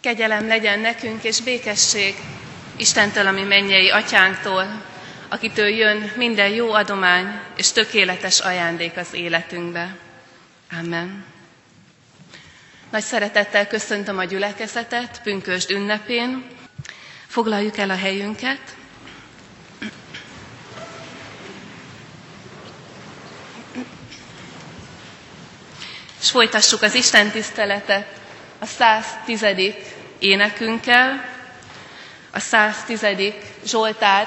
Kegyelem legyen nekünk, és békesség Istentől, ami mennyei atyánktól, akitől jön minden jó adomány és tökéletes ajándék az életünkbe. Amen. Nagy szeretettel köszöntöm a gyülekezetet pünkösd ünnepén. Foglaljuk el a helyünket. És folytassuk az Isten tiszteletet a 110. énekünkkel, a 110. Zsoltár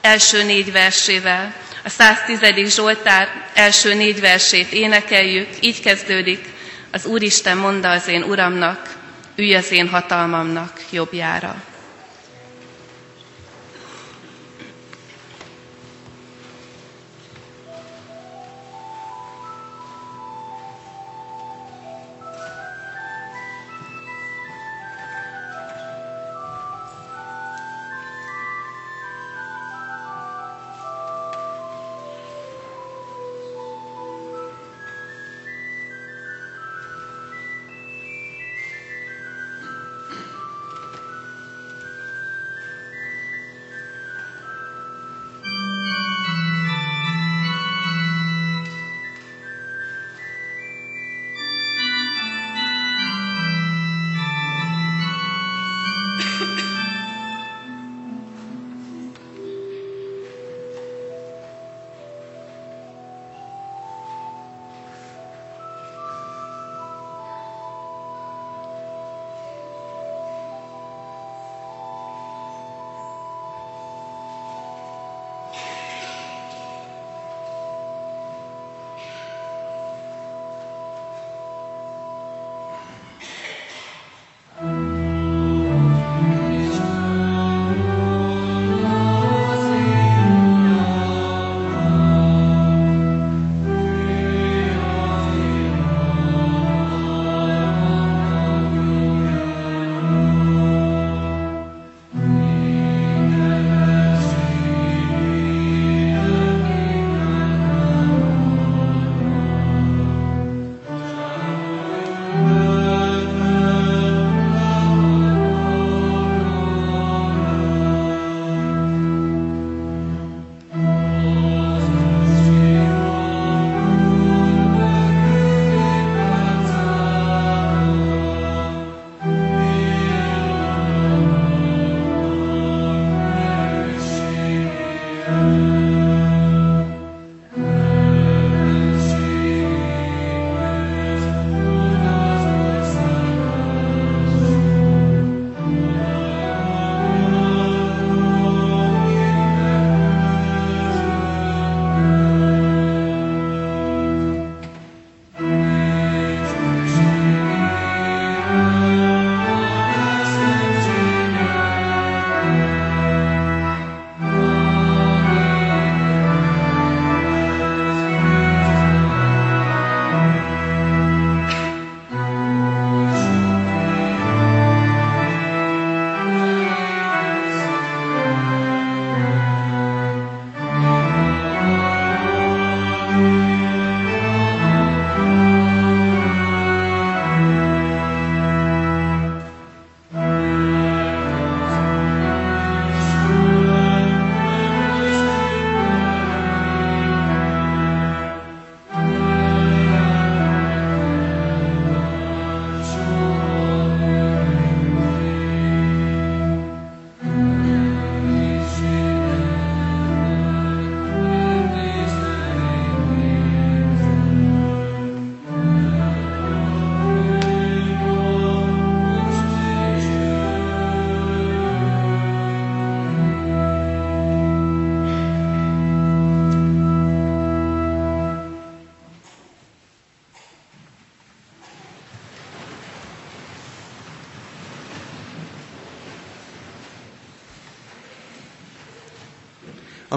első négy versével. A 110. Zsoltár első négy versét énekeljük, így kezdődik, az Úristen mondta az én Uramnak, ülj az én hatalmamnak jobbjára.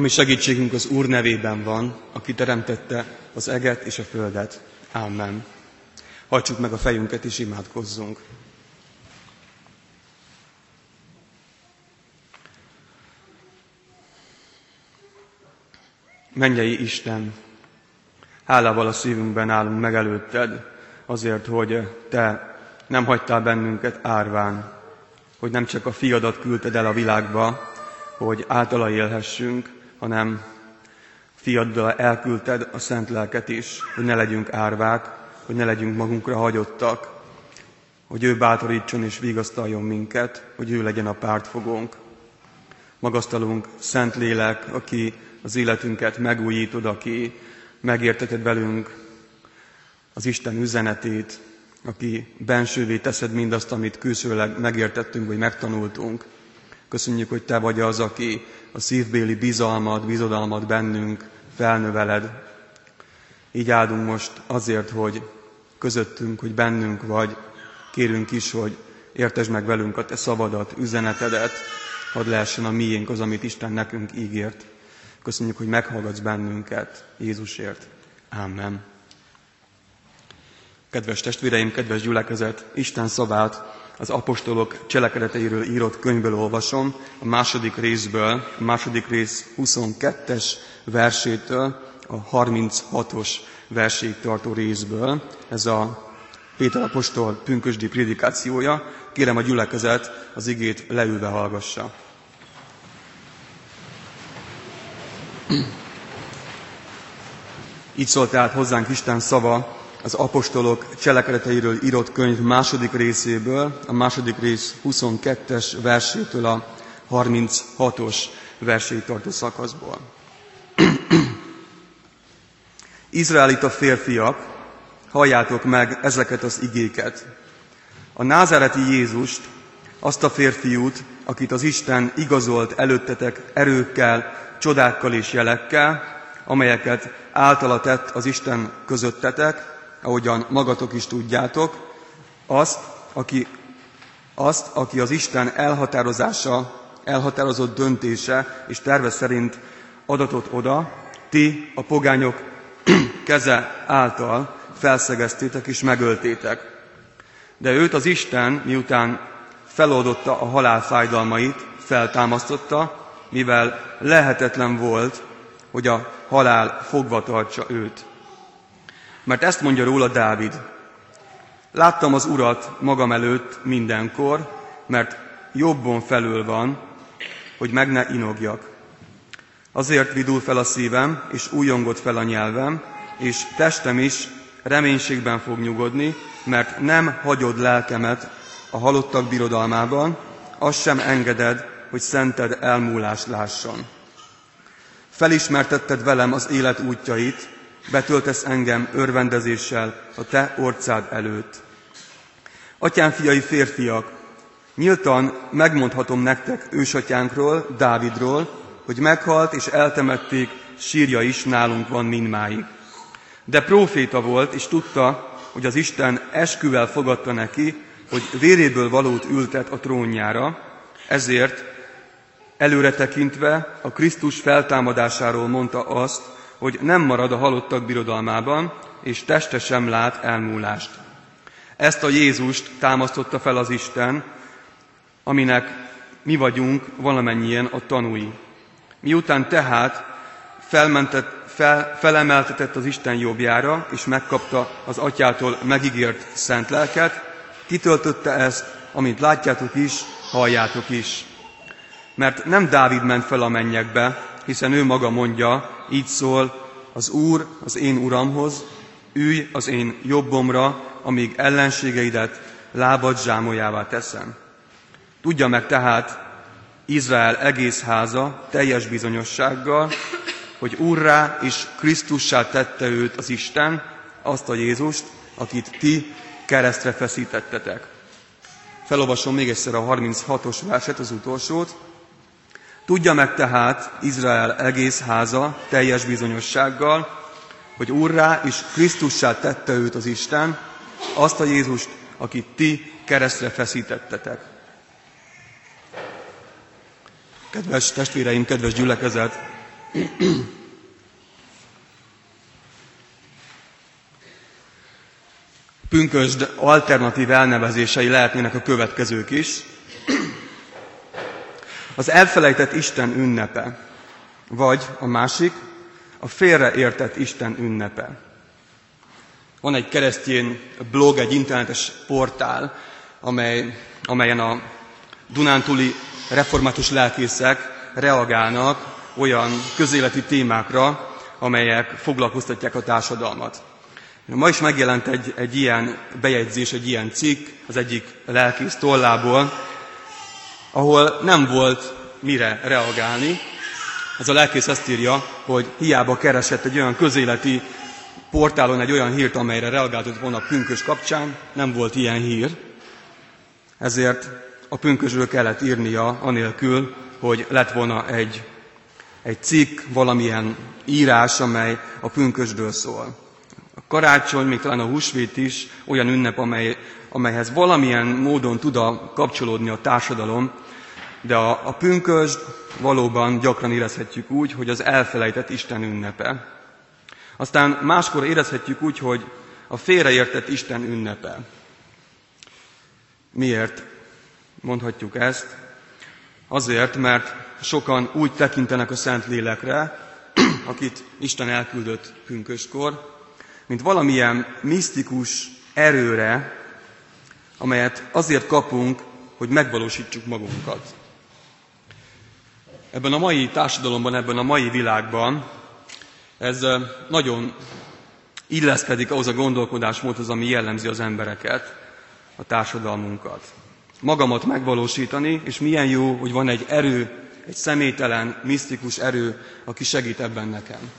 Ami segítségünk az Úr nevében van, aki teremtette az eget és a földet. Amen. Hajtsuk meg a fejünket és imádkozzunk. Mennyei Isten, hálával a szívünkben állunk meg előtted, azért, hogy Te nem hagytál bennünket árván, hogy nem csak a fiadat küldted el a világba, hogy általa élhessünk, hanem fiaddal elküldted a szent lelket is, hogy ne legyünk árvák, hogy ne legyünk magunkra hagyottak, hogy ő bátorítson és vigasztaljon minket, hogy ő legyen a pártfogónk. Magasztalunk Szent Lélek, aki az életünket megújítod, aki megérteted velünk az Isten üzenetét, aki bensővé teszed mindazt, amit külsőleg megértettünk, vagy megtanultunk. Köszönjük, hogy Te vagy az, aki a szívbéli bizalmat, bizodalmat bennünk felnöveled. Így áldunk most azért, hogy közöttünk, hogy bennünk vagy, kérünk is, hogy értesd meg velünk a Te szabadat, üzenetedet, hadd lehessen a miénk az, amit Isten nekünk ígért. Köszönjük, hogy meghallgatsz bennünket Jézusért. Amen. Kedves testvéreim, kedves gyülekezet, Isten szavát az apostolok cselekedeteiről írott könyvből olvasom, a második részből, a második rész 22-es versétől a 36-os verséig tartó részből. Ez a Péter apostol pünkösdi prédikációja. Kérem a gyülekezet az igét leülve hallgassa. Így szólt tehát hozzánk Isten szava az apostolok cselekedeteiről írott könyv második részéből, a második rész 22-es versétől a 36-os verséig tartó szakaszból. Izraelita férfiak, halljátok meg ezeket az igéket. A názáreti Jézust, azt a férfiút, akit az Isten igazolt előttetek erőkkel, csodákkal és jelekkel, amelyeket általa tett az Isten közöttetek, ahogyan magatok is tudjátok, azt, aki, azt, aki az Isten elhatározása, elhatározott döntése és terve szerint adatot oda, ti a pogányok keze által felszegeztétek és megöltétek. De őt az Isten, miután feloldotta a halál fájdalmait, feltámasztotta, mivel lehetetlen volt, hogy a halál fogva tartsa őt. Mert ezt mondja róla Dávid. Láttam az Urat magam előtt mindenkor, mert jobbon felül van, hogy meg ne inogjak. Azért vidul fel a szívem, és újongott fel a nyelvem, és testem is reménységben fog nyugodni, mert nem hagyod lelkemet a halottak birodalmában, azt sem engeded, hogy szented elmúlást lásson. Felismertetted velem az élet útjait, betöltesz engem örvendezéssel a te orcád előtt. Atyám fiai férfiak, nyíltan megmondhatom nektek ősatyánkról, Dávidról, hogy meghalt és eltemették, sírja is nálunk van mindmáig. De próféta volt, és tudta, hogy az Isten esküvel fogadta neki, hogy véréből valót ültet a trónjára, ezért előre tekintve a Krisztus feltámadásáról mondta azt, hogy nem marad a halottak birodalmában, és teste sem lát elmúlást. Ezt a Jézust támasztotta fel az Isten, aminek mi vagyunk valamennyien a tanúi. Miután tehát felmentett, fel, felemeltetett az Isten jobbjára, és megkapta az atyától megígért szent lelket, kitöltötte ezt, amint látjátok is, halljátok is. Mert nem Dávid ment fel a mennyekbe, hiszen ő maga mondja, így szól, az Úr az én Uramhoz, ülj az én jobbomra, amíg ellenségeidet lábad zsámolyává teszem. Tudja meg tehát Izrael egész háza teljes bizonyossággal, hogy Úrrá és Krisztussá tette őt az Isten, azt a Jézust, akit ti keresztre feszítettetek. Felolvasom még egyszer a 36-os verset, az utolsót. Tudja meg tehát Izrael egész háza teljes bizonyossággal, hogy Úrrá és Krisztussá tette őt az Isten, azt a Jézust, akit ti keresztre feszítettetek. Kedves testvéreim, kedves gyülekezet! Pünkösd alternatív elnevezései lehetnének a következők is. Az elfelejtett Isten ünnepe, vagy a másik, a félreértett Isten ünnepe. Van egy keresztjén blog, egy internetes portál, amely, amelyen a Dunántúli református lelkészek reagálnak olyan közéleti témákra, amelyek foglalkoztatják a társadalmat. Ma is megjelent egy, egy ilyen bejegyzés, egy ilyen cikk az egyik lelkész tollából, ahol nem volt mire reagálni. Ez a lelkész azt írja, hogy hiába keresett egy olyan közéleti portálon egy olyan hírt, amelyre reagáltott volna a pünkös kapcsán, nem volt ilyen hír. Ezért a pünkösről kellett írnia anélkül, hogy lett volna egy, egy cikk, valamilyen írás, amely a pünkösről szól. A karácsony, még talán a húsvét is olyan ünnep, amely, amelyhez valamilyen módon tud a kapcsolódni a társadalom, de a, a pünkös valóban gyakran érezhetjük úgy, hogy az elfelejtett Isten ünnepe. Aztán máskor érezhetjük úgy, hogy a félreértett Isten ünnepe. Miért mondhatjuk ezt? Azért, mert sokan úgy tekintenek a Szentlélekre, akit Isten elküldött pünköskor, mint valamilyen misztikus erőre, amelyet azért kapunk, hogy megvalósítsuk magunkat. Ebben a mai társadalomban, ebben a mai világban ez nagyon illeszkedik ahhoz a gondolkodásmódhoz, ami jellemzi az embereket, a társadalmunkat. Magamat megvalósítani, és milyen jó, hogy van egy erő, egy személytelen, misztikus erő, aki segít ebben nekem.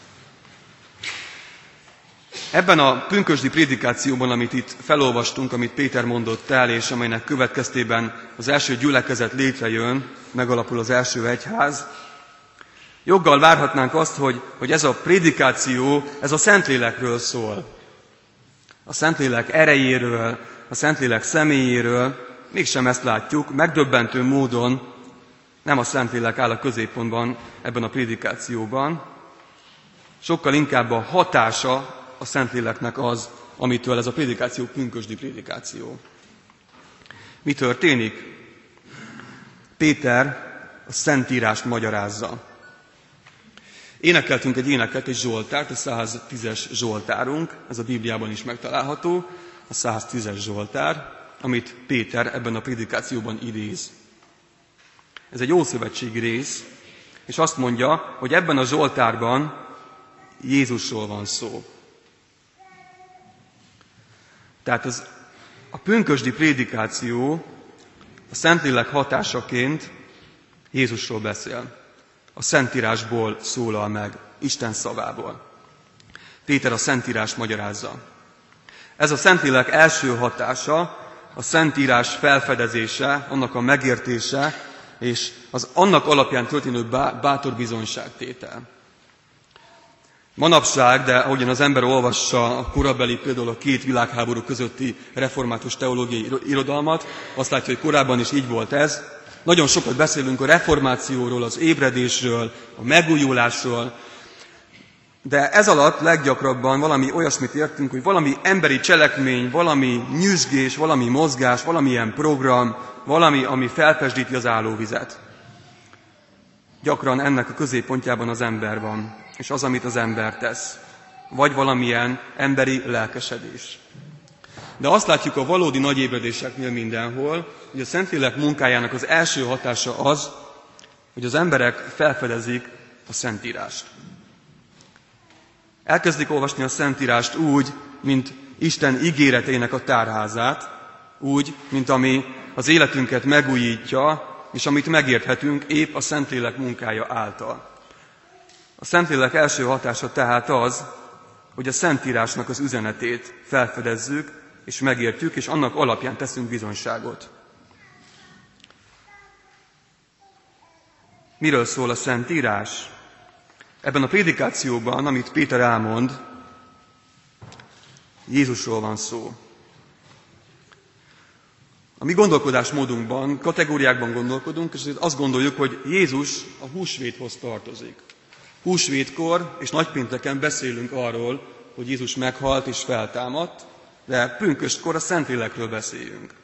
Ebben a pünkösdi prédikációban, amit itt felolvastunk, amit Péter mondott el, és amelynek következtében az első gyülekezet létrejön, megalapul az első egyház, joggal várhatnánk azt, hogy, hogy ez a prédikáció, ez a Szentlélekről szól. A Szentlélek erejéről, a Szentlélek személyéről, mégsem ezt látjuk, megdöbbentő módon nem a Szentlélek áll a középpontban ebben a prédikációban, sokkal inkább a hatása a Szentléleknek az, amitől ez a prédikáció pünkösdi prédikáció. Mi történik? Péter a Szentírást magyarázza. Énekeltünk egy éneket, egy Zsoltárt, a 110-es Zsoltárunk, ez a Bibliában is megtalálható, a 110-es Zsoltár, amit Péter ebben a prédikációban idéz. Ez egy ószövetségi rész, és azt mondja, hogy ebben a Zsoltárban Jézusról van szó. Tehát az, a pünkösdi prédikáció a Szentlélek hatásaként Jézusról beszél. A Szentírásból szólal meg, Isten szavából. Péter a Szentírás magyarázza. Ez a Szentlélek első hatása, a Szentírás felfedezése, annak a megértése, és az annak alapján történő bátor bizonyságtétel. Manapság, de ahogyan az ember olvassa a korabeli, például a két világháború közötti református teológiai irodalmat, azt látja, hogy korábban is így volt ez. Nagyon sokat beszélünk a reformációról, az ébredésről, a megújulásról, de ez alatt leggyakrabban valami olyasmit értünk, hogy valami emberi cselekmény, valami nyüzsgés, valami mozgás, valamilyen program, valami, ami felpesdíti az állóvizet. Gyakran ennek a középpontjában az ember van és az, amit az ember tesz. Vagy valamilyen emberi lelkesedés. De azt látjuk a valódi nagy ébredéseknél mindenhol, hogy a Szentlélek munkájának az első hatása az, hogy az emberek felfedezik a Szentírást. Elkezdik olvasni a Szentírást úgy, mint Isten ígéretének a tárházát, úgy, mint ami az életünket megújítja, és amit megérthetünk épp a Szentlélek munkája által. A Szentlélek első hatása tehát az, hogy a Szentírásnak az üzenetét felfedezzük, és megértjük, és annak alapján teszünk bizonyságot. Miről szól a Szentírás? Ebben a prédikációban, amit Péter elmond, Jézusról van szó. A mi gondolkodásmódunkban, kategóriákban gondolkodunk, és azt gondoljuk, hogy Jézus a húsvéthoz tartozik. Húsvétkor és nagypénteken beszélünk arról, hogy Jézus meghalt és feltámadt, de pünköstkor a Szentlélekről beszéljünk.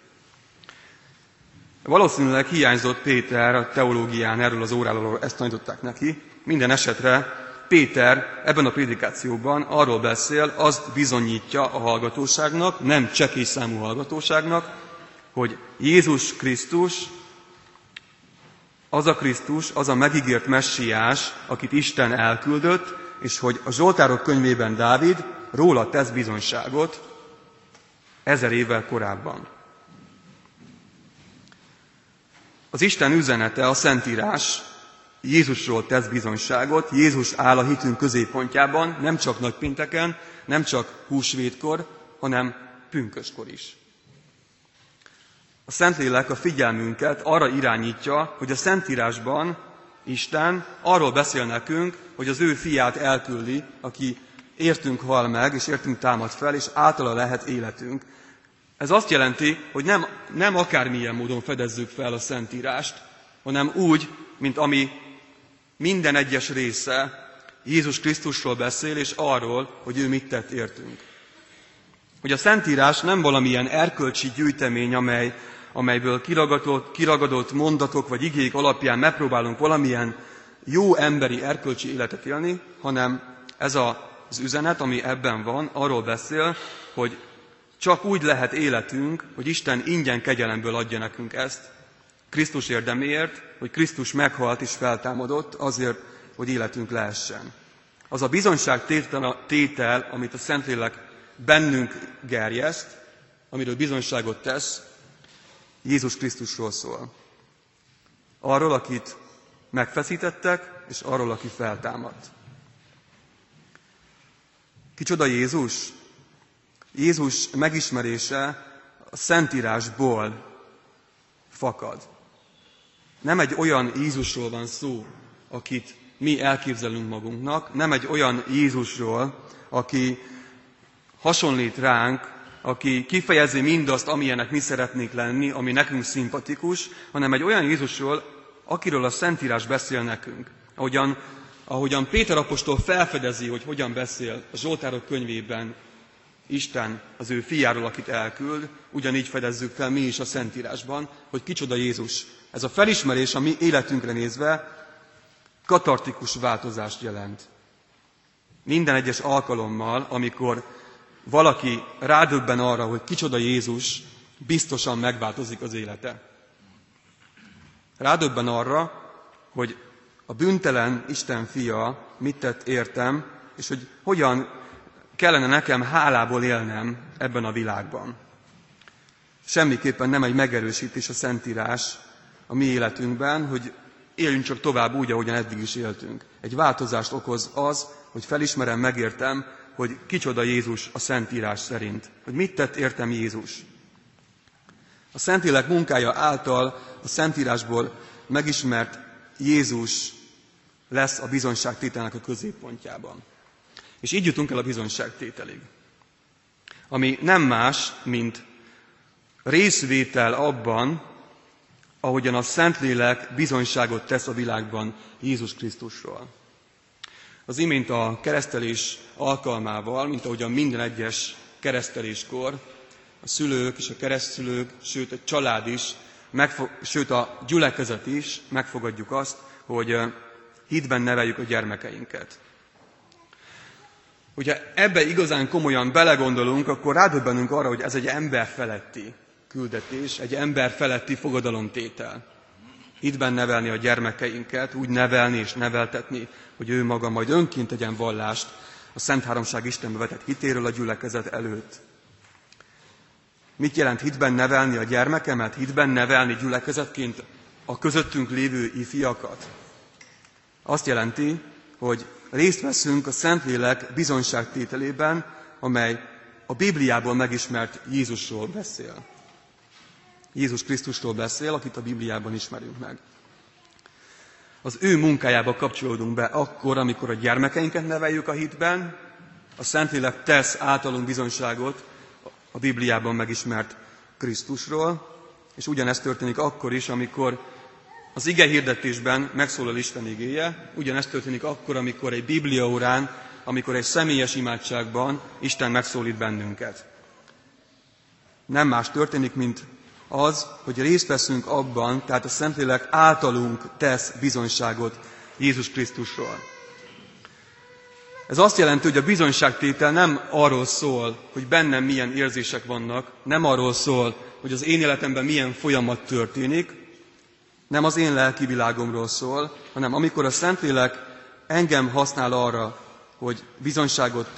Valószínűleg hiányzott Péter a teológián erről az óráról, ezt tanították neki. Minden esetre Péter ebben a prédikációban arról beszél, azt bizonyítja a hallgatóságnak, nem csekély számú hallgatóságnak, hogy Jézus Krisztus az a Krisztus, az a megígért messiás, akit Isten elküldött, és hogy a Zsoltárok könyvében Dávid róla tesz bizonyságot ezer évvel korábban. Az Isten üzenete, a Szentírás Jézusról tesz bizonyságot, Jézus áll a hitünk középpontjában, nem csak nagypinteken, nem csak húsvétkor, hanem pünköskor is. A Szentlélek a figyelmünket arra irányítja, hogy a Szentírásban Isten arról beszél nekünk, hogy az ő fiát elküldi, aki értünk hal meg, és értünk támad fel, és általa lehet életünk. Ez azt jelenti, hogy nem, nem akármilyen módon fedezzük fel a Szentírást, hanem úgy, mint ami minden egyes része Jézus Krisztusról beszél, és arról, hogy ő mit tett értünk. Hogy a Szentírás nem valamilyen erkölcsi gyűjtemény, amely amelyből kiragadott, kiragadott mondatok vagy igék alapján megpróbálunk valamilyen jó emberi erkölcsi életet élni, hanem ez az üzenet, ami ebben van, arról beszél, hogy csak úgy lehet életünk, hogy Isten ingyen kegyelemből adja nekünk ezt, Krisztus érdeméért, hogy Krisztus meghalt és feltámadott azért, hogy életünk lehessen. Az a bizonyság tétel, amit a Szentlélek bennünk gerjeszt, amiről bizonyságot tesz, Jézus Krisztusról szól. Arról, akit megfeszítettek, és arról, aki feltámadt. Kicsoda Jézus? Jézus megismerése a Szentírásból fakad. Nem egy olyan Jézusról van szó, akit mi elképzelünk magunknak, nem egy olyan Jézusról, aki hasonlít ránk, aki kifejezi mindazt, amilyenek mi szeretnénk lenni, ami nekünk szimpatikus, hanem egy olyan Jézusról, akiről a Szentírás beszél nekünk. Ahogyan, ahogyan Péter apostol felfedezi, hogy hogyan beszél a Zsoltárok könyvében Isten az ő fiáról, akit elküld, ugyanígy fedezzük fel mi is a Szentírásban, hogy kicsoda Jézus. Ez a felismerés a mi életünkre nézve katartikus változást jelent. Minden egyes alkalommal, amikor valaki rádöbben arra, hogy kicsoda Jézus, biztosan megváltozik az élete. Rádöbben arra, hogy a büntelen Isten fia mit tett értem, és hogy hogyan kellene nekem hálából élnem ebben a világban. Semmiképpen nem egy megerősítés a Szentírás a mi életünkben, hogy éljünk csak tovább úgy, ahogyan eddig is éltünk. Egy változást okoz az, hogy felismerem, megértem, hogy kicsoda Jézus a Szentírás szerint. Hogy mit tett értem Jézus. A Szentlélek munkája által a Szentírásból megismert Jézus lesz a bizonyságtételnek a középpontjában. És így jutunk el a bizonyságtételig. Ami nem más, mint részvétel abban, ahogyan a Szentlélek bizonyságot tesz a világban Jézus Krisztusról. Az imént a keresztelés alkalmával, mint ahogyan minden egyes kereszteléskor, a szülők és a keresztülők, sőt a család is, megfog, sőt a gyülekezet is megfogadjuk azt, hogy hitben neveljük a gyermekeinket. Hogyha ebbe igazán komolyan belegondolunk, akkor rádöbbenünk arra, hogy ez egy ember feletti küldetés, egy ember feletti fogadalomtétel hitben nevelni a gyermekeinket, úgy nevelni és neveltetni, hogy ő maga majd önként tegyen vallást a Szent Háromság Istenbe vetett hitéről a gyülekezet előtt. Mit jelent hitben nevelni a gyermekemet, hitben nevelni gyülekezetként a közöttünk lévő ifjakat? Azt jelenti, hogy részt veszünk a Szentlélek bizonyságtételében, amely a Bibliából megismert Jézusról beszél. Jézus Krisztusról beszél, akit a Bibliában ismerünk meg. Az ő munkájába kapcsolódunk be akkor, amikor a gyermekeinket neveljük a hitben, a Szentlélek tesz általunk bizonyságot a Bibliában megismert Krisztusról, és ugyanezt történik akkor is, amikor az ige hirdetésben megszólal Isten igéje, ugyanezt történik akkor, amikor egy Biblia órán, amikor egy személyes imádságban Isten megszólít bennünket. Nem más történik, mint az, hogy részt veszünk abban, tehát a Szentlélek általunk tesz bizonyságot Jézus Krisztusról. Ez azt jelenti, hogy a bizonyságtétel nem arról szól, hogy bennem milyen érzések vannak, nem arról szól, hogy az én életemben milyen folyamat történik, nem az én lelki világomról szól, hanem amikor a Szentlélek engem használ arra, hogy bizonyságot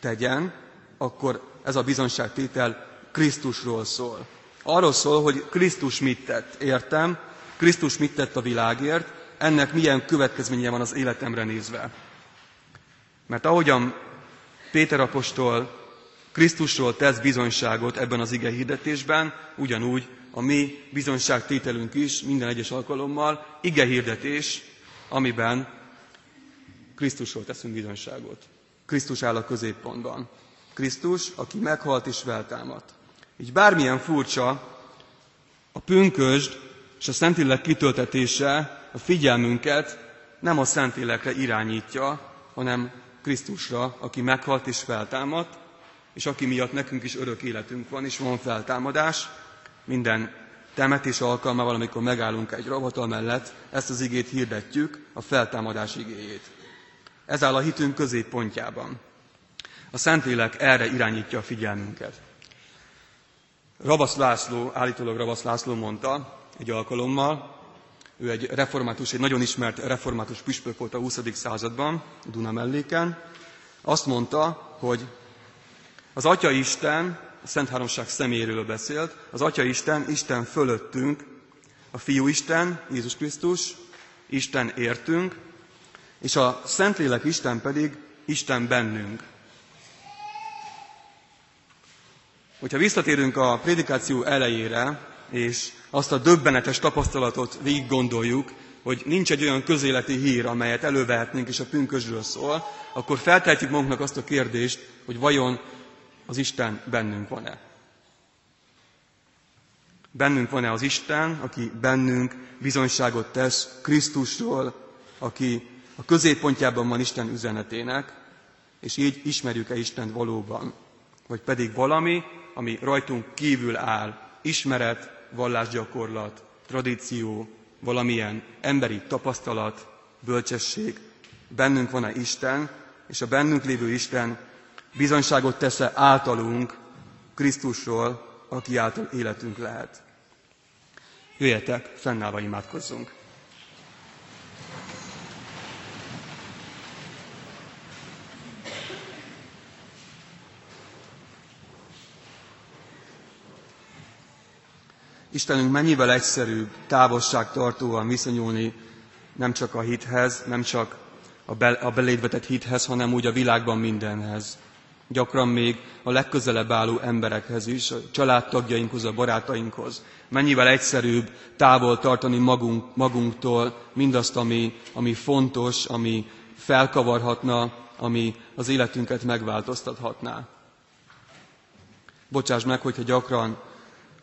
tegyen, akkor ez a bizonyságtétel Krisztusról szól. Arról szól, hogy Krisztus mit tett, értem, Krisztus mit tett a világért, ennek milyen következménye van az életemre nézve. Mert ahogyan Péter apostol Krisztusról tesz bizonyságot ebben az ige hirdetésben, ugyanúgy a mi bizonyságtételünk is minden egyes alkalommal ige hirdetés, amiben Krisztusról teszünk bizonyságot. Krisztus áll a középpontban. Krisztus, aki meghalt és feltámadt. Így bármilyen furcsa, a pünkösd és a Szentlélek kitöltetése a figyelmünket nem a Szentlélekre irányítja, hanem Krisztusra, aki meghalt és feltámadt, és aki miatt nekünk is örök életünk van, és van feltámadás. Minden temetés alkalmával, amikor megállunk egy ravatal mellett, ezt az igét hirdetjük, a feltámadás igéjét. Ez áll a hitünk középpontjában. A Szentlélek erre irányítja a figyelmünket. Ravasz László, állítólag Ravasz László mondta egy alkalommal, ő egy református, egy nagyon ismert református püspök volt a 20. században, Duna melléken, azt mondta, hogy az Atya Isten, a Szent Háromság személyéről beszélt, az Atya Isten, Isten fölöttünk, a Fiú Isten, Jézus Krisztus, Isten értünk, és a Szentlélek Isten pedig Isten bennünk. Hogyha visszatérünk a prédikáció elejére, és azt a döbbenetes tapasztalatot végig gondoljuk, hogy nincs egy olyan közéleti hír, amelyet elővehetnénk, és a pünkösdről szól, akkor feltehetjük magunknak azt a kérdést, hogy vajon az Isten bennünk van-e. Bennünk van-e az Isten, aki bennünk bizonyságot tesz Krisztusról, aki a középpontjában van Isten üzenetének, és így ismerjük-e Istent valóban. Vagy pedig valami, ami rajtunk kívül áll, ismeret, vallásgyakorlat, tradíció, valamilyen emberi tapasztalat, bölcsesség. Bennünk van-e Isten, és a bennünk lévő Isten bizonyságot tesz-e általunk Krisztusról, aki által életünk lehet. Jöjjetek, fennállva imádkozzunk! Istenünk mennyivel egyszerűbb távolságtartóan viszonyulni nem csak a hithez, nem csak a, be, a belédvetett hithez, hanem úgy a világban mindenhez. Gyakran még a legközelebb álló emberekhez is, a családtagjainkhoz, a barátainkhoz. Mennyivel egyszerűbb távol tartani magunk, magunktól mindazt, ami, ami fontos, ami felkavarhatna, ami az életünket megváltoztathatná. Bocsáss meg, hogyha gyakran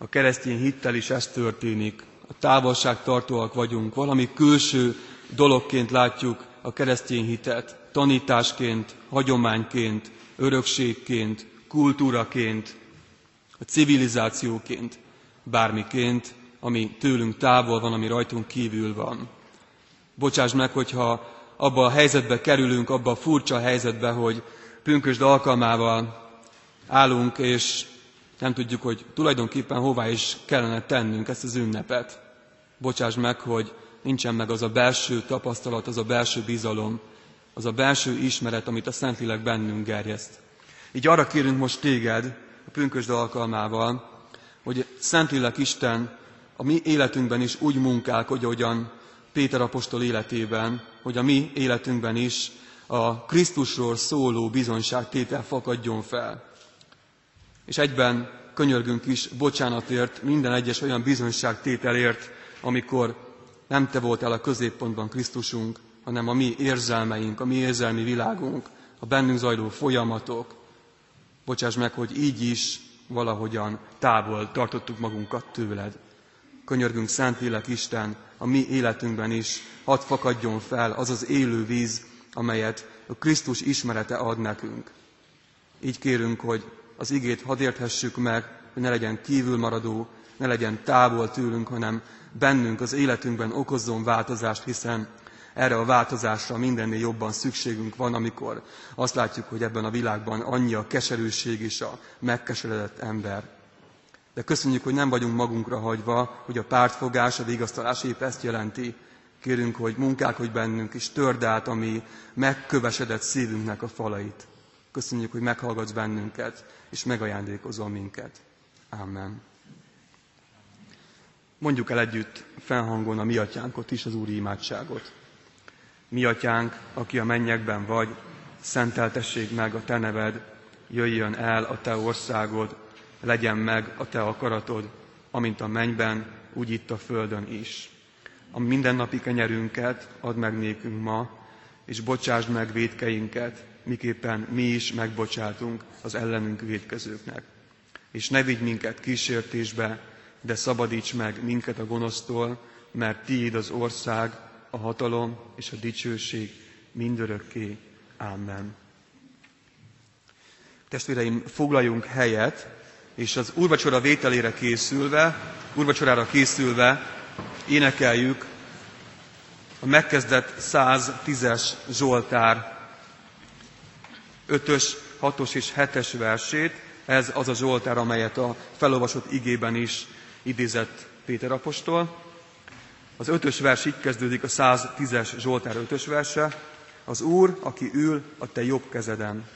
a keresztény hittel is ez történik. A távolságtartóak vagyunk, valami külső dologként látjuk a keresztény hitet, tanításként, hagyományként, örökségként, kultúraként, a civilizációként, bármiként, ami tőlünk távol van, ami rajtunk kívül van. Bocsáss meg, hogyha abba a helyzetbe kerülünk, abba a furcsa helyzetbe, hogy pünkösd alkalmával állunk, és nem tudjuk, hogy tulajdonképpen hová is kellene tennünk ezt az ünnepet. Bocsáss meg, hogy nincsen meg az a belső tapasztalat, az a belső bizalom, az a belső ismeret, amit a Szentlélek bennünk gerjeszt. Így arra kérünk most téged, a pünkösd alkalmával, hogy Szentlélek Isten a mi életünkben is úgy munkálkodj, ahogyan Péter apostol életében, hogy a mi életünkben is a Krisztusról szóló bizonyságtétel fakadjon fel és egyben könyörgünk is bocsánatért, minden egyes olyan bizonyságtételért, amikor nem te voltál a középpontban Krisztusunk, hanem a mi érzelmeink, a mi érzelmi világunk, a bennünk zajló folyamatok. Bocsáss meg, hogy így is valahogyan távol tartottuk magunkat tőled. Könyörgünk, Szentlélek Isten, a mi életünkben is hadd fakadjon fel az az élő víz, amelyet a Krisztus ismerete ad nekünk. Így kérünk, hogy az igét hadd érthessük meg, hogy ne legyen kívülmaradó, ne legyen távol tőlünk, hanem bennünk, az életünkben okozzon változást, hiszen erre a változásra mindennél jobban szükségünk van, amikor azt látjuk, hogy ebben a világban annyi a keserűség és a megkeseredett ember. De köszönjük, hogy nem vagyunk magunkra hagyva, hogy a pártfogás, a vigasztalás épp ezt jelenti. Kérünk, hogy munkálkodj bennünk, és törd át a mi megkövesedett szívünknek a falait. Köszönjük, hogy meghallgatsz bennünket, és megajándékozol minket. Amen. Mondjuk el együtt felhangon a mi atyánkot is, az Úri imádságot. Mi atyánk, aki a mennyekben vagy, szenteltessék meg a te neved, jöjjön el a te országod, legyen meg a te akaratod, amint a mennyben, úgy itt a földön is. A mindennapi kenyerünket add meg nékünk ma, és bocsásd meg védkeinket, miképpen mi is megbocsátunk az ellenünk védkezőknek. És ne vigy minket kísértésbe, de szabadíts meg minket a gonosztól, mert tiéd az ország, a hatalom és a dicsőség mindörökké. Amen. Testvéreim, foglaljunk helyet, és az úrvacsora vételére készülve, úrvacsorára készülve énekeljük a megkezdett 110-es Zsoltár 5-ös, 6-os és 7-es versét. Ez az a Zsoltár, amelyet a felolvasott igében is idézett Péter apostol. Az ötös vers így kezdődik, a 110-es Zsoltár ötös verse. Az Úr, aki ül a te jobb kezeden,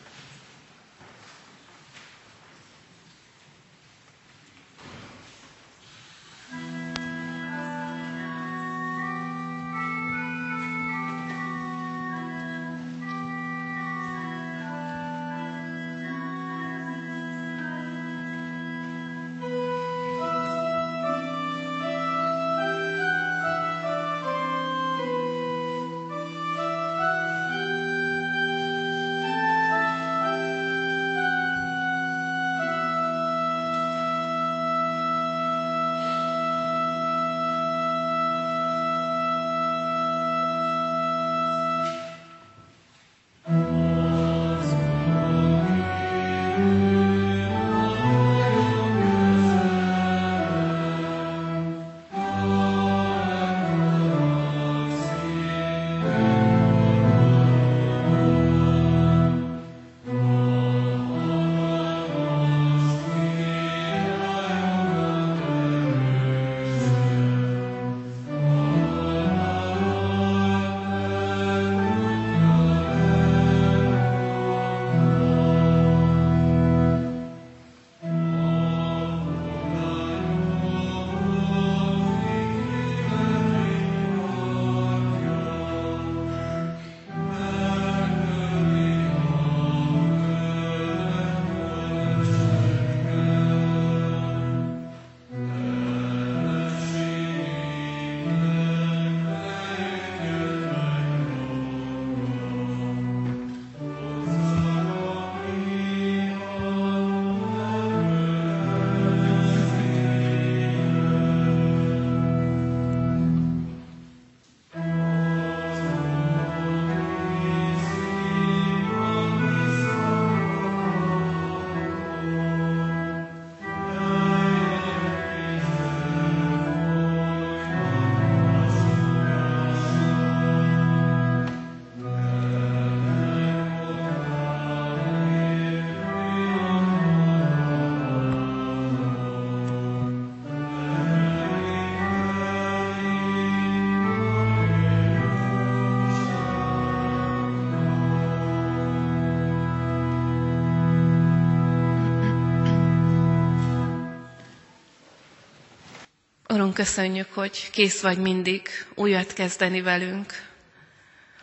köszönjük, hogy kész vagy mindig újat kezdeni velünk.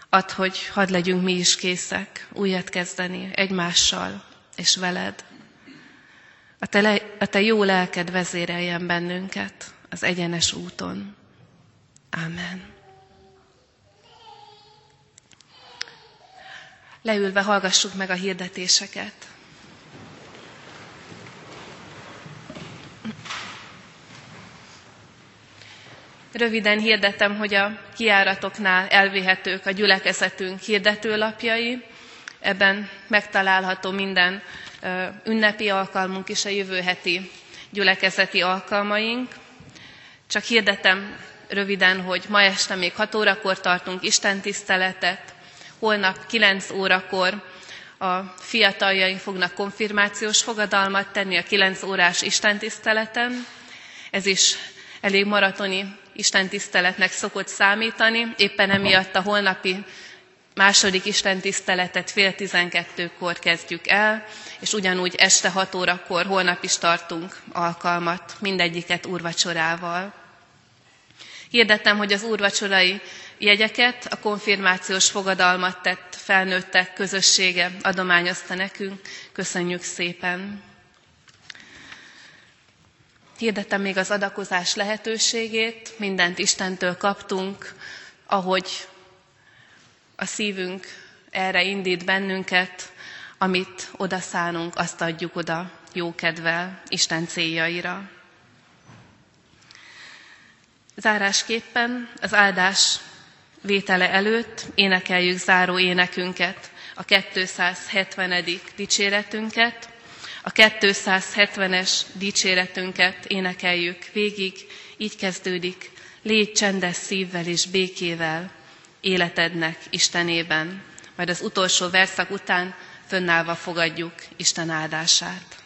Add, hogy hadd legyünk mi is készek újat kezdeni egymással és veled. A te, le, a te jó lelked vezéreljen bennünket az egyenes úton. Amen. Leülve hallgassuk meg a hirdetéseket. Röviden hirdetem, hogy a kiáratoknál elvihetők a gyülekezetünk hirdetőlapjai. Ebben megtalálható minden ünnepi alkalmunk és a jövő heti gyülekezeti alkalmaink. Csak hirdetem röviden, hogy ma este még 6 órakor tartunk Isten tiszteletet, holnap 9 órakor a fiataljaink fognak konfirmációs fogadalmat tenni a 9 órás istentiszteleten. Ez is elég maratoni istentiszteletnek szokott számítani, éppen emiatt a holnapi második istentiszteletet fél tizenkettőkor kezdjük el, és ugyanúgy este hat órakor holnap is tartunk alkalmat, mindegyiket úrvacsorával. Hirdettem, hogy az úrvacsorai jegyeket a konfirmációs fogadalmat tett felnőttek közössége adományozta nekünk. Köszönjük szépen! Hirdettem még az adakozás lehetőségét, mindent Istentől kaptunk, ahogy a szívünk erre indít bennünket, amit odaszánunk, azt adjuk oda jókedvel Isten céljaira. Zárásképpen az áldás vétele előtt énekeljük záró énekünket, a 270. dicséretünket. A 270-es dicséretünket énekeljük végig, így kezdődik, légy csendes szívvel és békével életednek Istenében. Majd az utolsó verszak után fönnállva fogadjuk Isten áldását.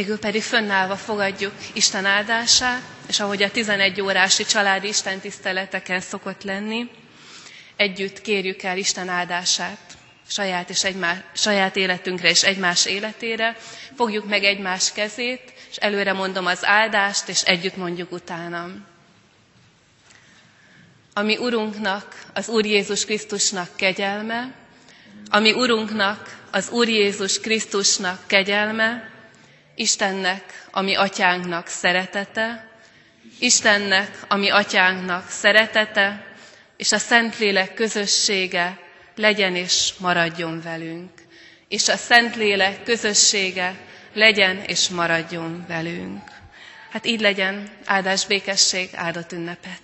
Végül pedig fönnállva fogadjuk Isten áldását, és ahogy a 11 órási családi Isten tiszteleteken szokott lenni, együtt kérjük el Isten áldását saját, és egymás, saját életünkre és egymás életére, fogjuk meg egymás kezét, és előre mondom az áldást, és együtt mondjuk utánam. Ami Urunknak, az Úr Jézus Krisztusnak kegyelme, ami Urunknak, az Úr Jézus Krisztusnak kegyelme, Istennek, ami atyánknak szeretete, Istennek, ami atyánknak szeretete, és a Szentlélek közössége legyen és maradjon velünk. És a Szentlélek közössége legyen és maradjon velünk. Hát így legyen, áldás békesség, áldott ünnepet!